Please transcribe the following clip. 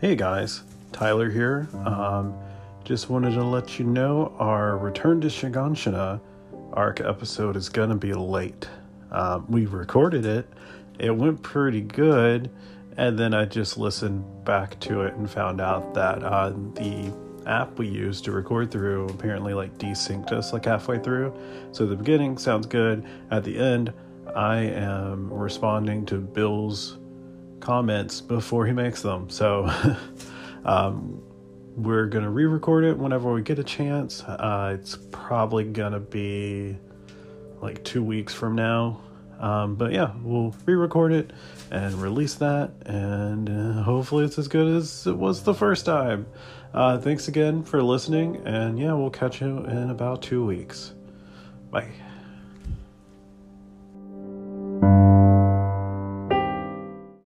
Hey guys, Tyler here. Um, just wanted to let you know our Return to Shiganshina arc episode is gonna be late. Um, we recorded it, it went pretty good, and then I just listened back to it and found out that uh, the app we used to record through apparently like desynced us like halfway through. So the beginning sounds good. At the end, I am responding to Bill's comments before he makes them. So um, we're going to re record it whenever we get a chance. Uh, it's probably going to be like two weeks from now. Um, but yeah, we'll re record it and release that, and uh, hopefully it's as good as it was the first time. Uh, thanks again for listening, and yeah, we'll catch you in about two weeks. Bye.